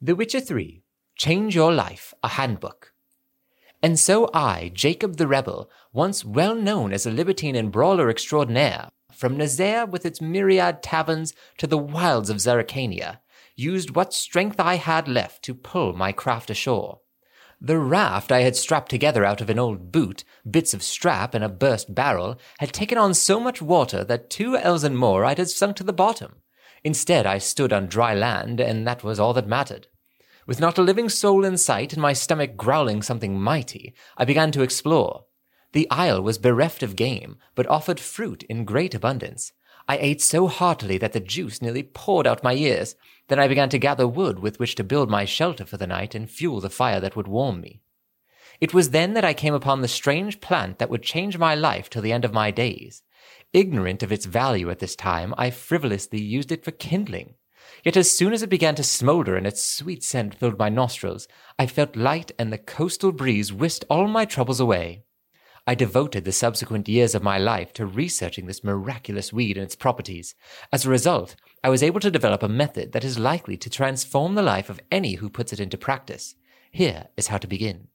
The Witcher 3 Change Your Life, a Handbook. And so I, Jacob the Rebel, once well known as a libertine and brawler extraordinaire, from Nazair with its myriad taverns to the wilds of Zerrikania, used what strength I had left to pull my craft ashore. The raft I had strapped together out of an old boot, bits of strap, and a burst barrel had taken on so much water that two ells and more I'd have sunk to the bottom. Instead, I stood on dry land, and that was all that mattered. With not a living soul in sight and my stomach growling something mighty, I began to explore. The isle was bereft of game, but offered fruit in great abundance. I ate so heartily that the juice nearly poured out my ears. Then I began to gather wood with which to build my shelter for the night and fuel the fire that would warm me. It was then that I came upon the strange plant that would change my life till the end of my days. Ignorant of its value at this time, I frivolously used it for kindling. Yet as soon as it began to smolder and its sweet scent filled my nostrils, I felt light and the coastal breeze whisked all my troubles away. I devoted the subsequent years of my life to researching this miraculous weed and its properties. As a result, I was able to develop a method that is likely to transform the life of any who puts it into practice. Here is how to begin.